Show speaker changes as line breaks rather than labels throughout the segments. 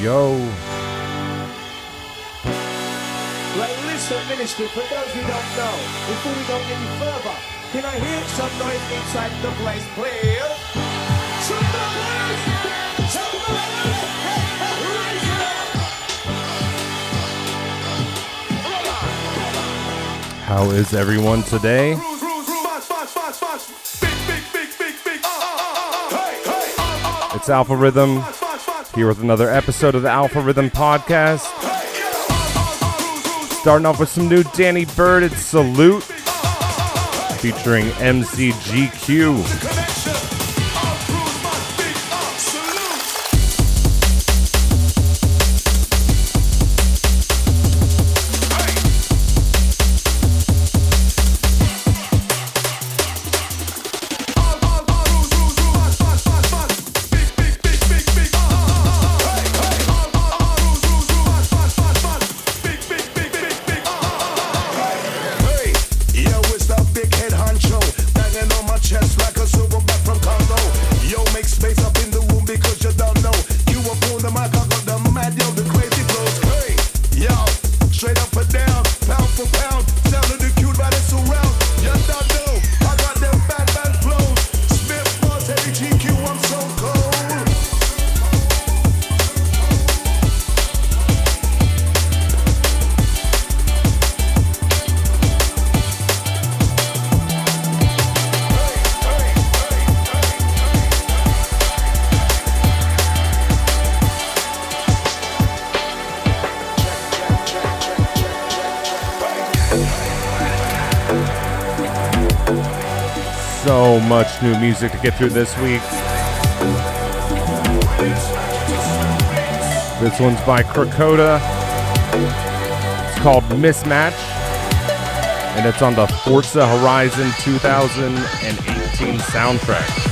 Yo.
Right, listen, ministry, for those who don't know, before we go any further, can I hear some noise inside the place, please? Some noise! Some noise! Hey, hey, raise it up!
How is everyone today? It's Alpha Rhythm. Here with another episode of the Alpha Rhythm podcast. Starting off with some new Danny Byrd, it's Salute, featuring MCGQ. New music to get through this week. This one's by Krakota. It's called Mismatch. And it's on the Forza Horizon 2018 soundtrack.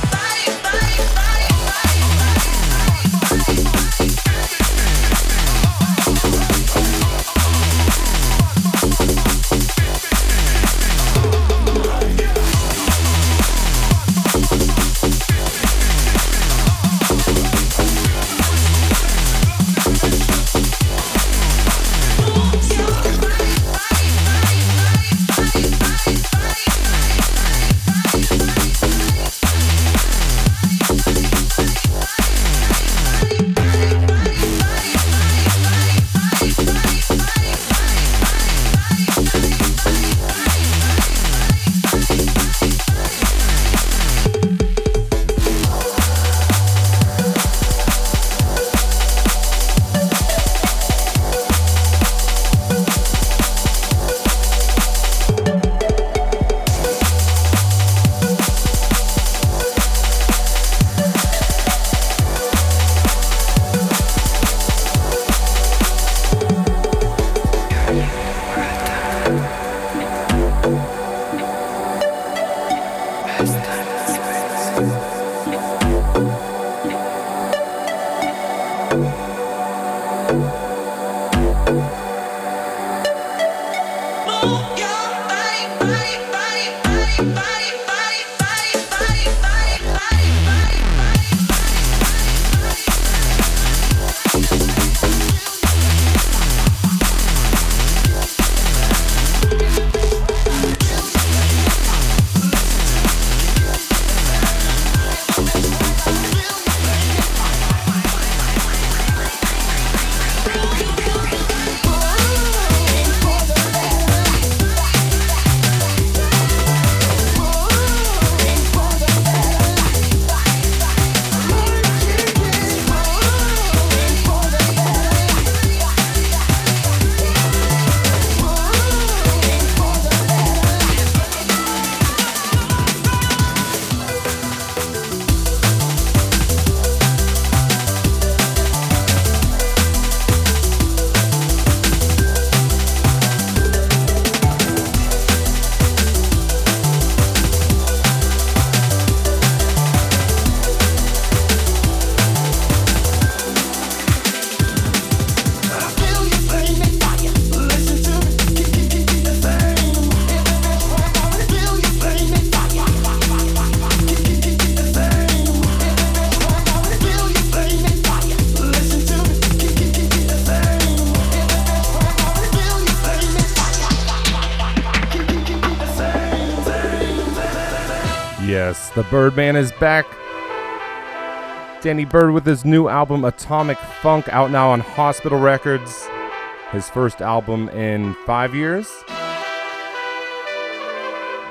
The Birdman is back. Danny Byrd with his new album Atomic Funk out now on Hospital Records. His first album in five years.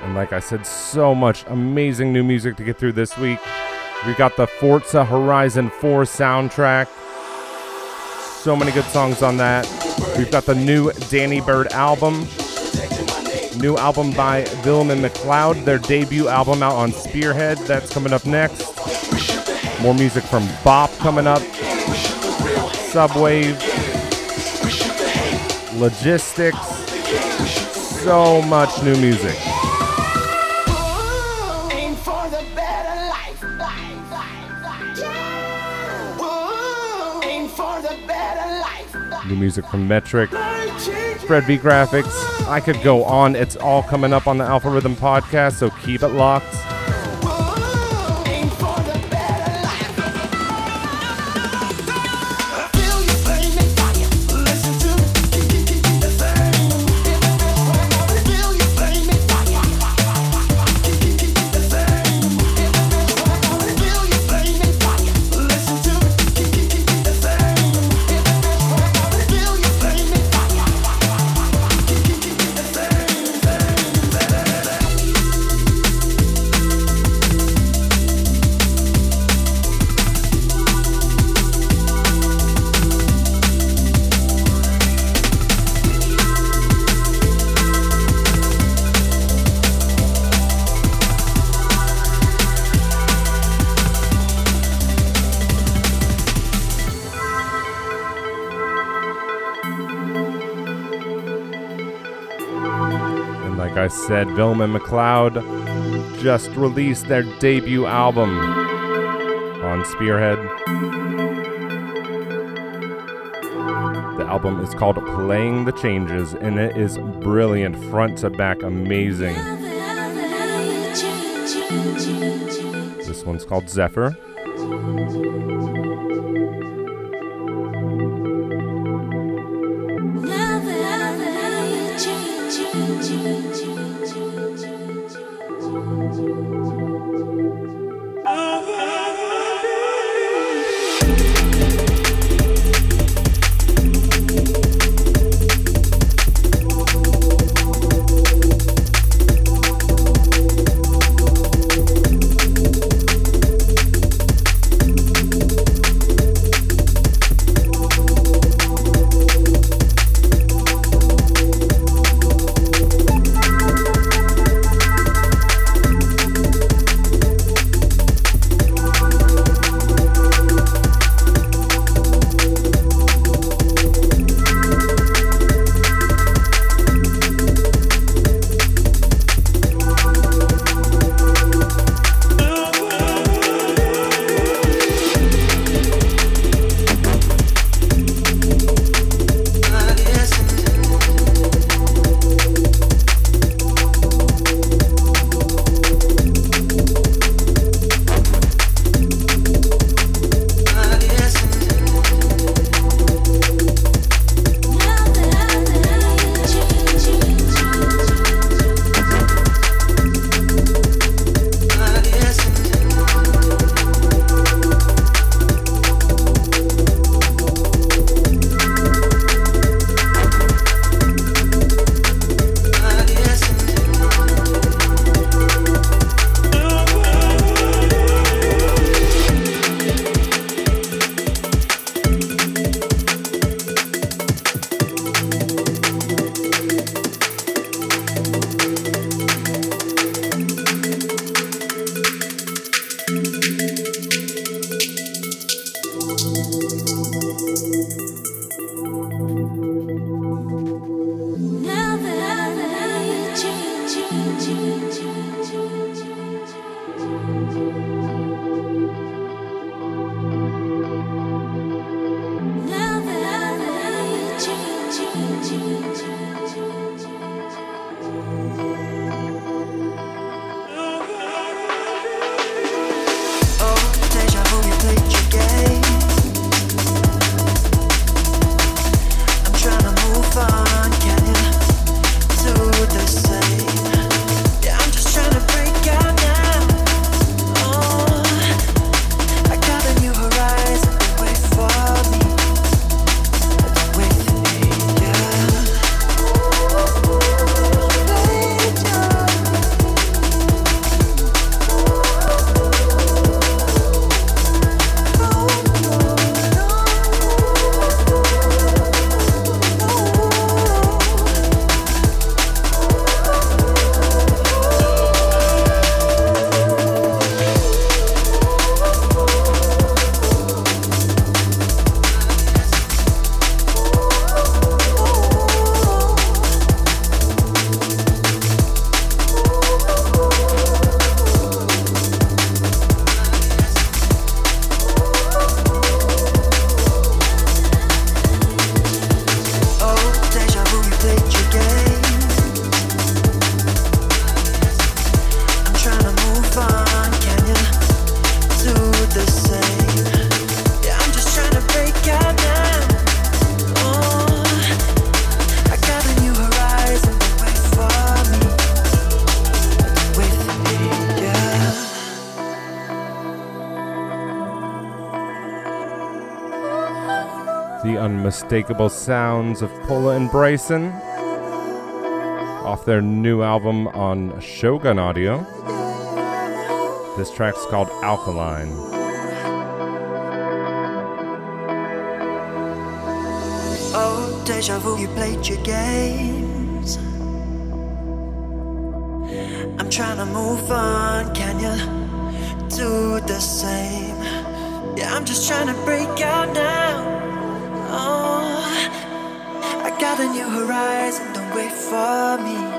And like I said, so much amazing new music to get through this week. We've got the Forza Horizon 4 soundtrack. So many good songs on that. We've got the new Danny Byrd album. New album by Villem McLeod, their debut album out on Spearhead. That's coming up next. More music from Bop coming up. Subwave. Logistics. So much new music. New music from Metrik. Fred V Grafix. I could go on. It's all coming up on the Alpha Rhythm podcast, so keep it locked. Said, Villem McLeod just released their debut album on Spearhead. The album is called Playing the Changes, and it is brilliant, front to back, amazing. This one's called Zephyr. unmistakable sounds of Pola and Bryson off their new album on Shogun Audio. This track's called Alkaline.
Oh, deja vu, you played your games. I'm trying to move on, can you do the same? Yeah, I'm just trying to break out now. Oh the new horizon, don't wait for me.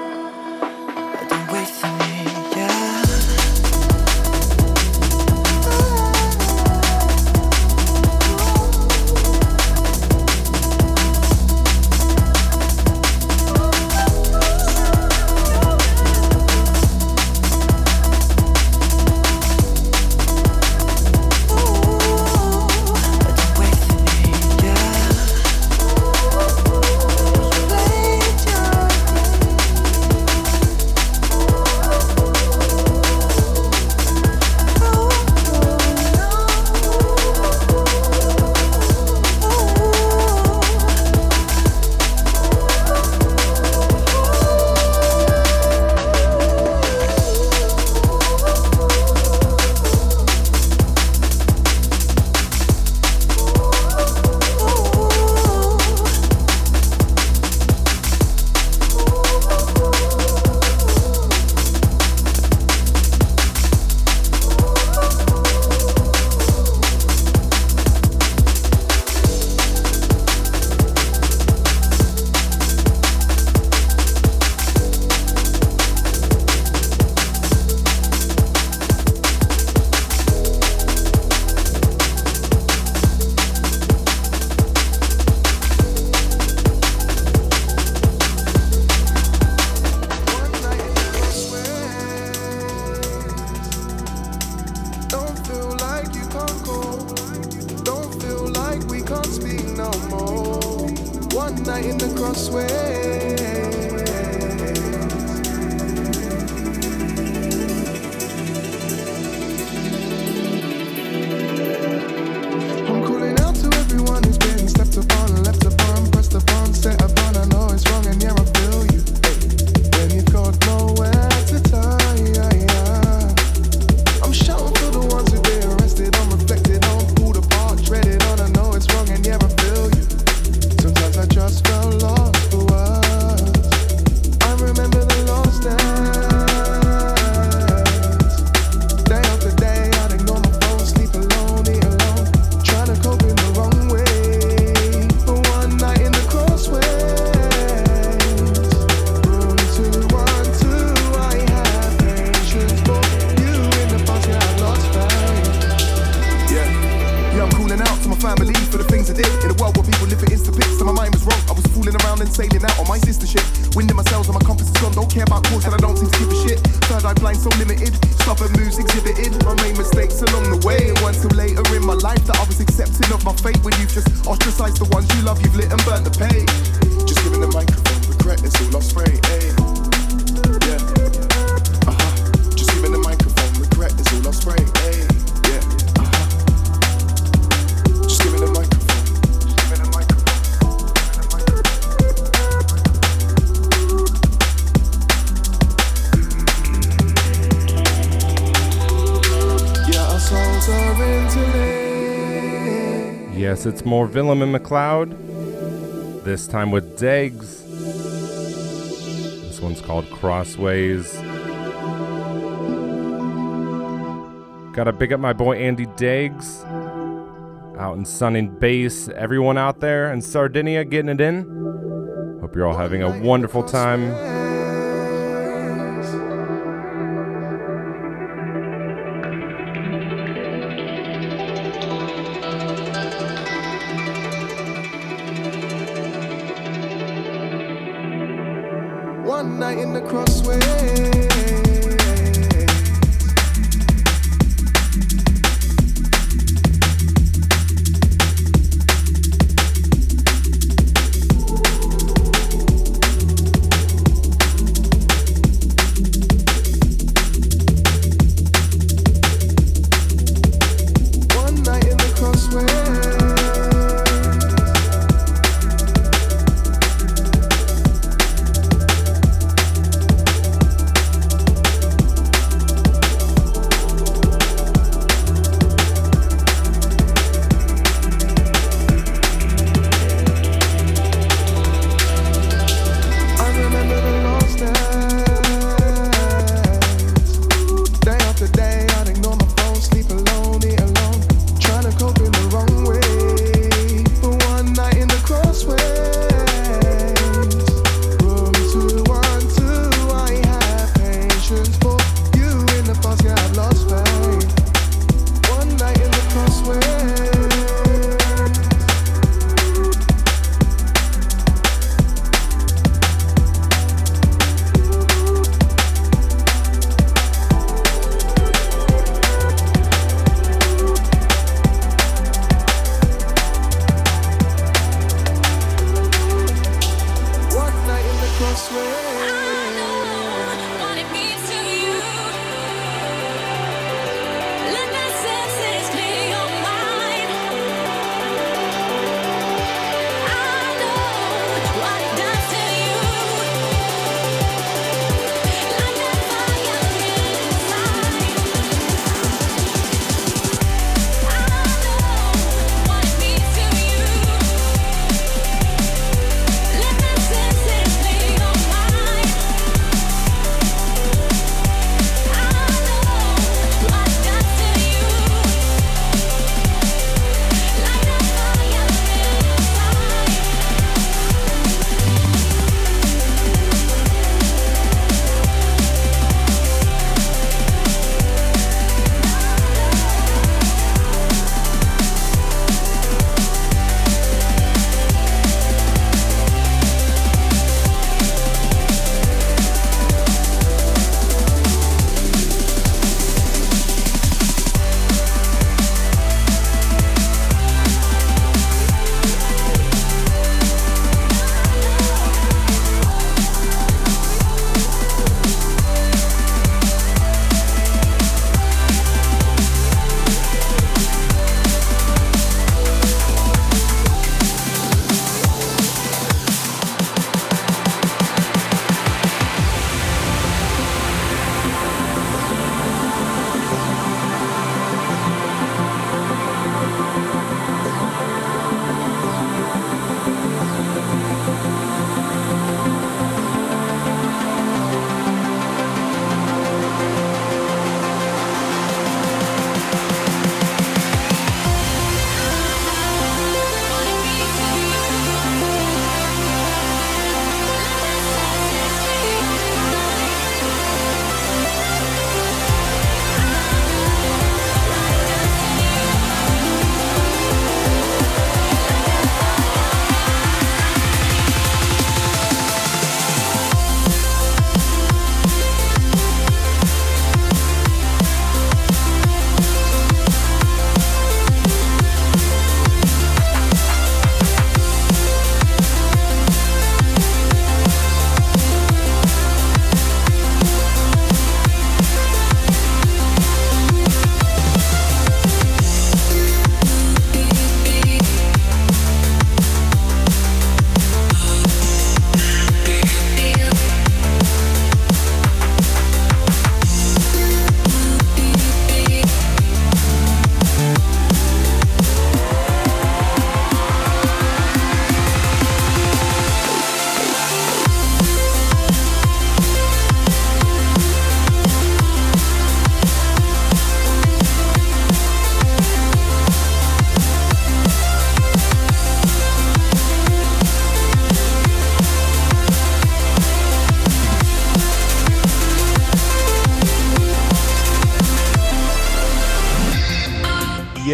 Yes, it's more Villem and McLeod, this time with Degs. This one's called Crossways. Gotta big up my boy Andy Degs out in Sunning base. Everyone out there in Sardinia getting it in. Hope you're all having a wonderful time.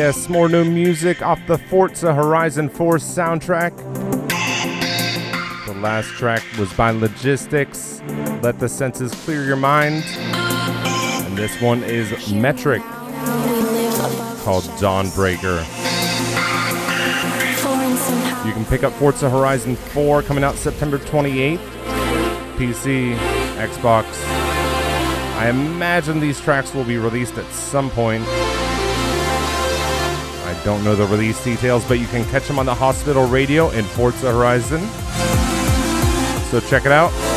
Yes, more new music off the Forza Horizon 4 soundtrack. The last track was by Logistics. Let the senses clear your mind. And this one is Metrik called Dawnbreaker. You can pick up Forza Horizon 4 coming out September 28th. PC, Xbox. I imagine these tracks will be released at some point. Don't know the release details, but you can catch them on the hospital radio in Forza Horizon. So check it out.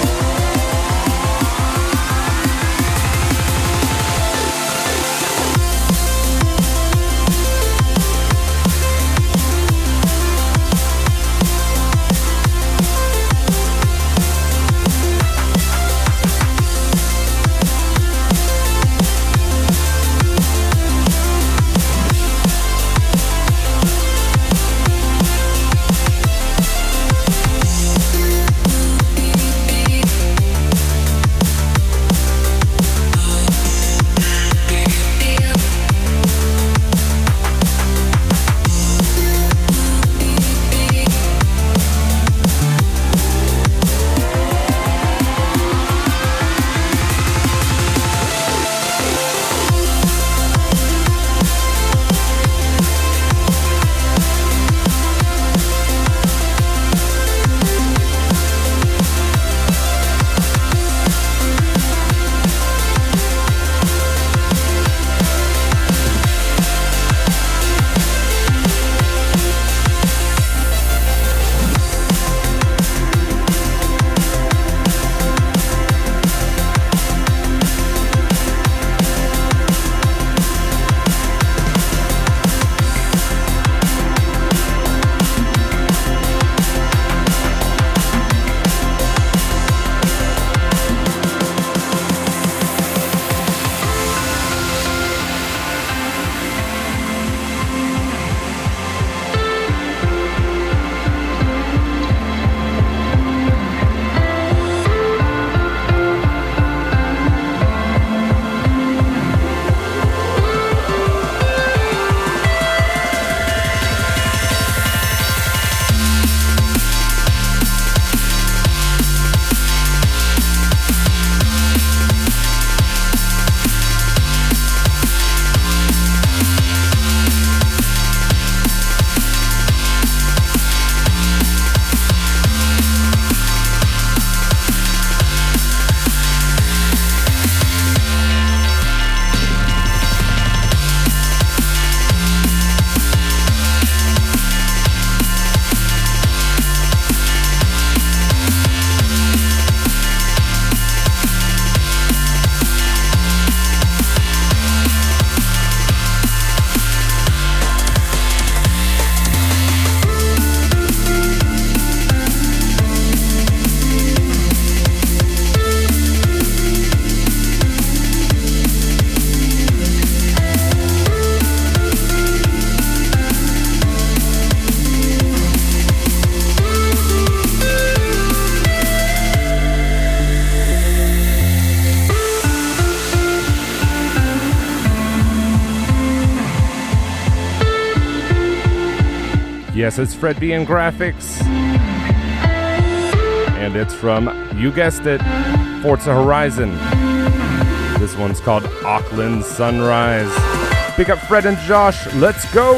It's Fred V and Grafix. And it's from, you guessed it, Forza Horizon. This one's called Auckland Sunrise. Pick up Fred and Josh. Let's go!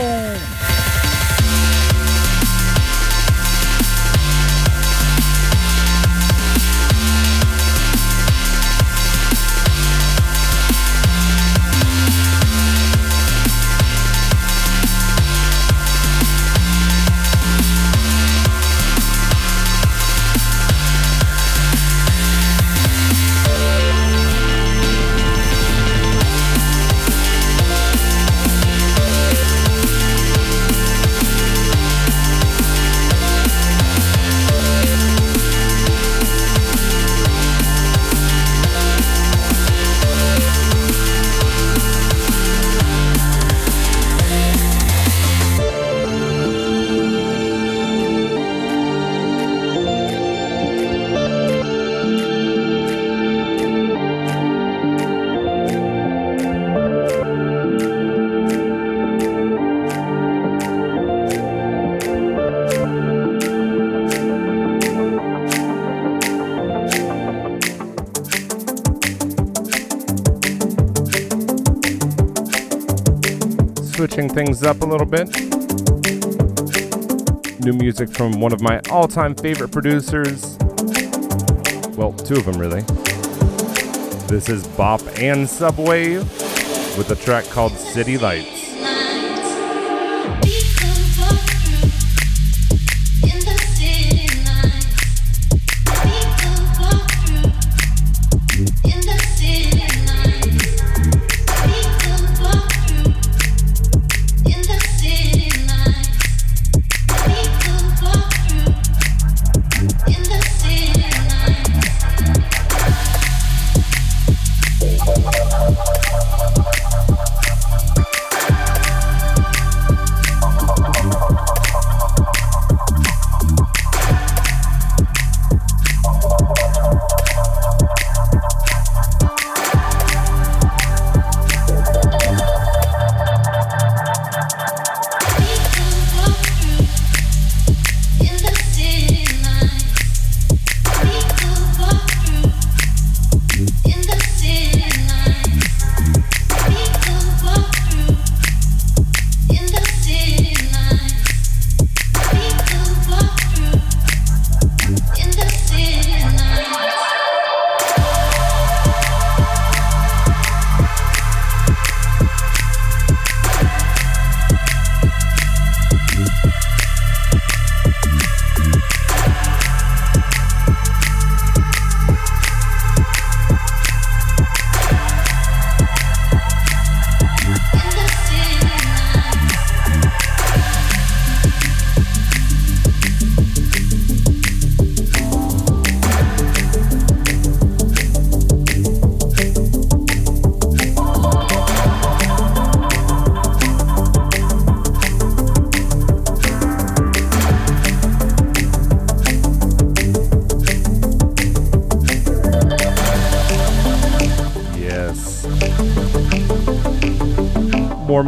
Things up a little bit. New music from one of my all time favorite producers. Well, two of them, really. This is Bop and Subwave with a track called City Lights.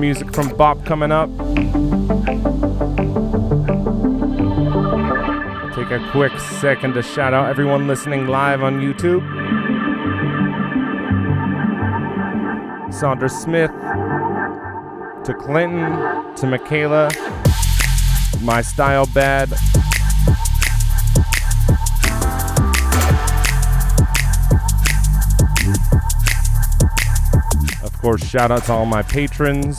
Music from Bop coming up. Take a quick second to shout out everyone listening live on YouTube. Sandra Smith, to Clinton, to Michaela, My Style Bad, Of course, shout out to all my patrons.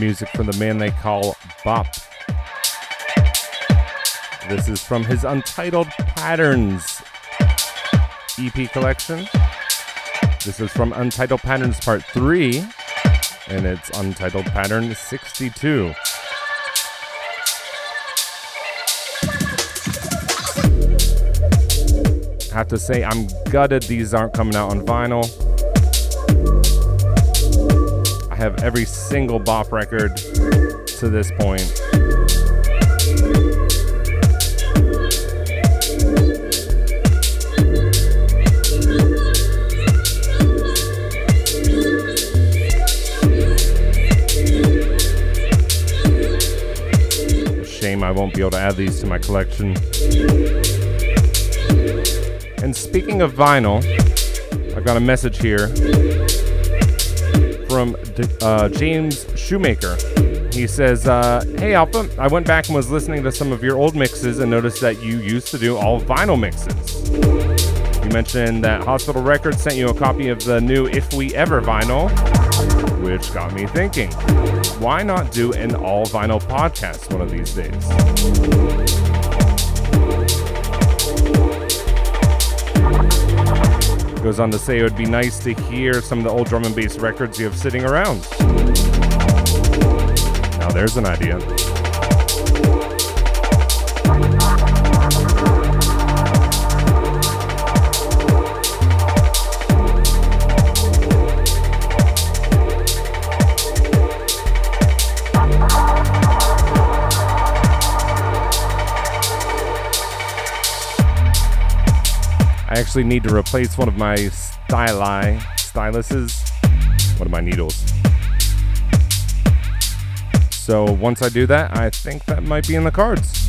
Music from the man they call Bop. This is from his Untitled Patterns EP collection. This is from Untitled Patterns Part 3, and it's Untitled Pattern 62. I have to say, I'm gutted these aren't coming out on vinyl. Have every single bop record to this point. Shame I won't be able to add these to my collection. And speaking of vinyl, I've got a message here from uh, James Shoemaker. He says, uh, Hey Alpha, I went back and was listening to some of your old mixes and noticed that you used to do all vinyl mixes. You mentioned that Hospital Records sent you a copy of the new If We Ever vinyl, which got me thinking, why not do an all vinyl podcast one of these days? Goes on to say it would be nice to hear some of the old drum and bass records you have sitting around. Now there's an idea. Actually need to replace one of my styli styluses, one of my needles. So once I do that, I think that might be in the cards.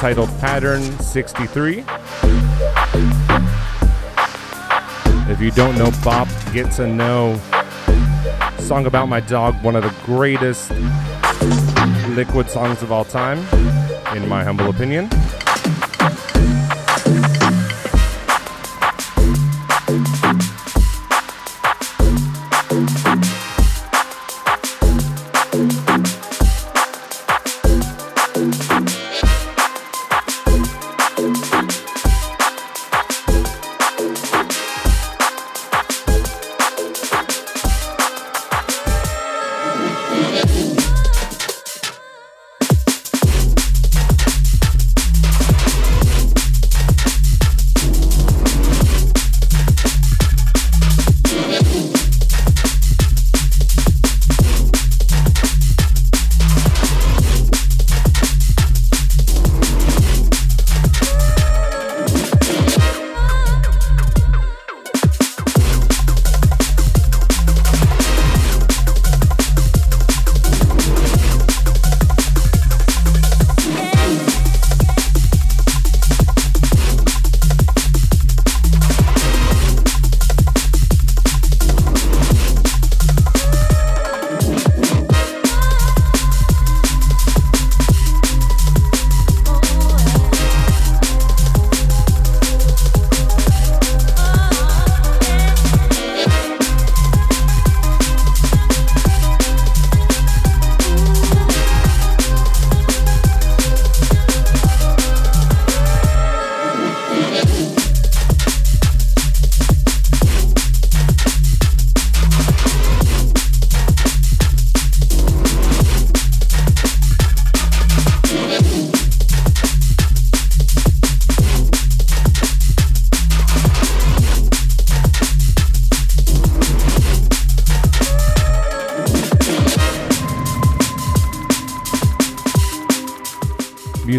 Untitled Pattern 63. If you don't know Bop Get to Know, song about my dog, one of the greatest liquid songs of all time, in my humble opinion.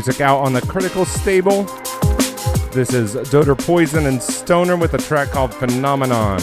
Music out on the Critical Stable. This is Doder Poison and Stoner with a track called Phenomenon.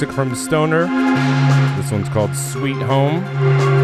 Music from Stoner. This one's called Sweet Home.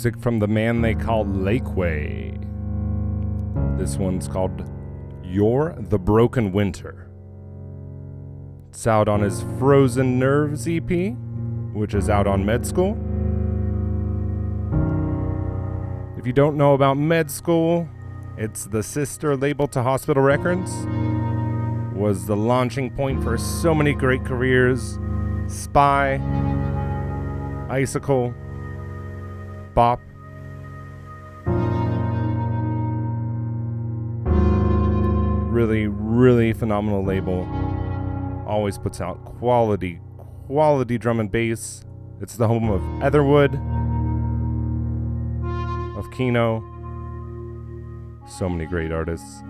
Music from the man they call Lakeway. This one's called You're the Broken Winter. It's out on his Frozen Nerves EP, which is out on Med School. If you don't know about Med School, it's the sister label to Hospital Records. Was the launching point for so many great careers. Spy, Icicle, Bop. Really, really phenomenal label. Always puts out quality, quality drum and bass. It's the home of Etherwood, of Keeno. So many great artists.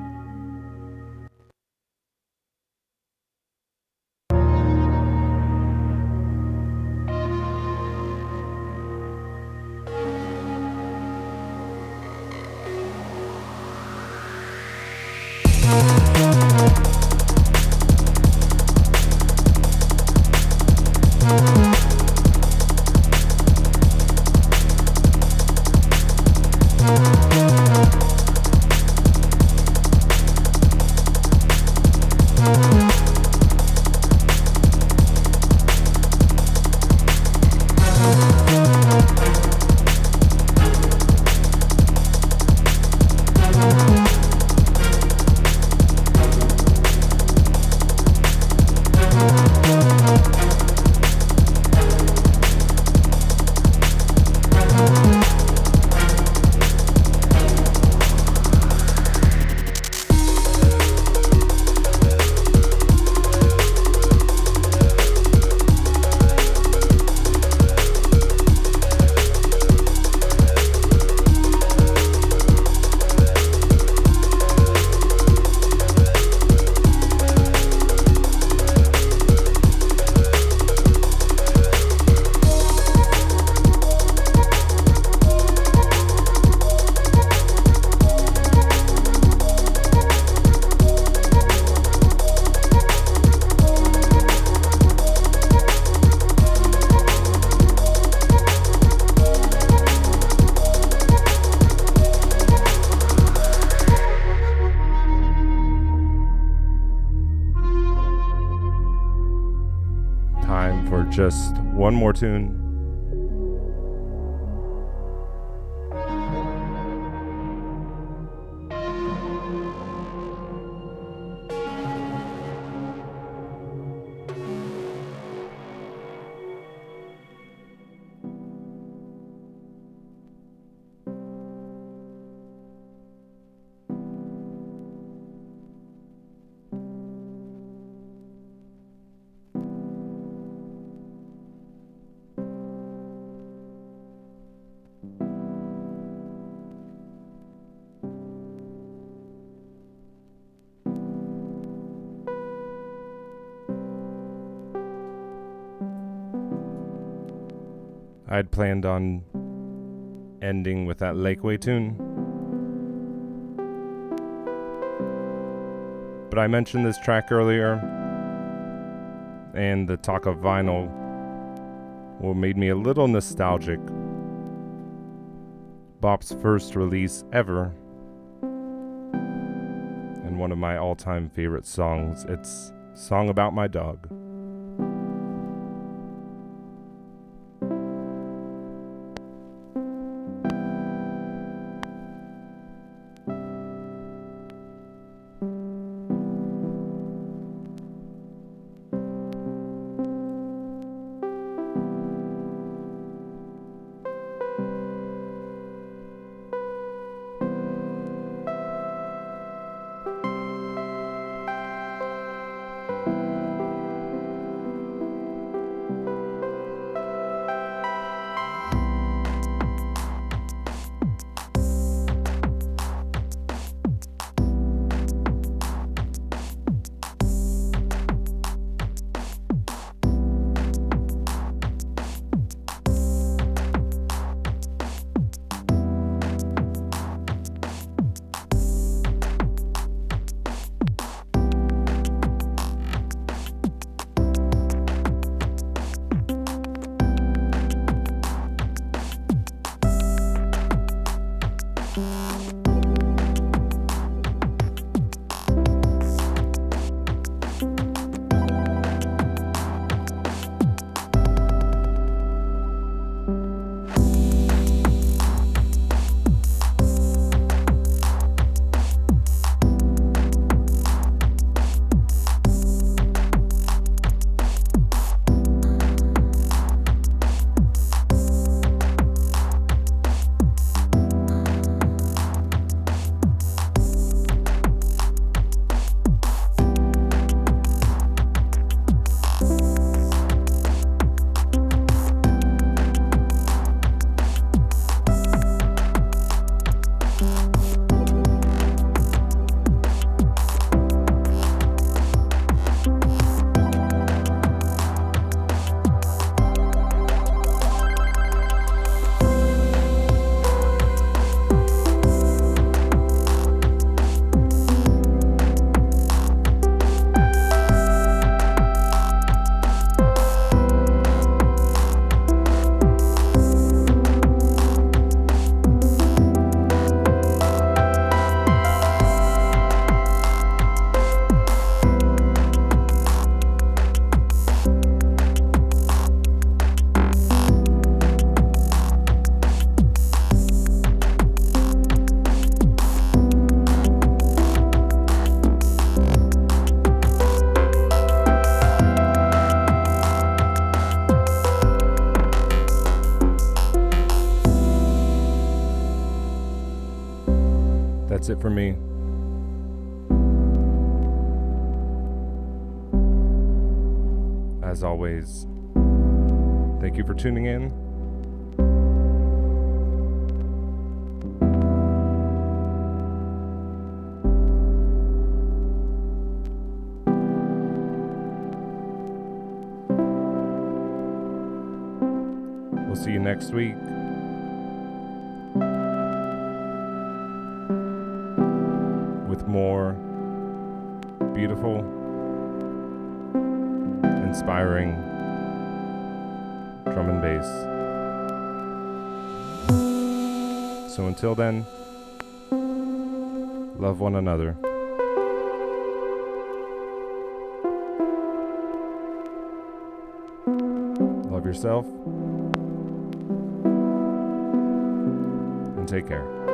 One more tune. I'd planned on ending with that Lakeway tune. But I mentioned this track earlier, and the talk of vinyl what made me a little nostalgic. Bop's first release ever, and one of my all time favorite songs. It's Song About My Dog. It for me. As always, thank you for tuning in. We'll see you next week. So until then, love one another. Love yourself. And take care.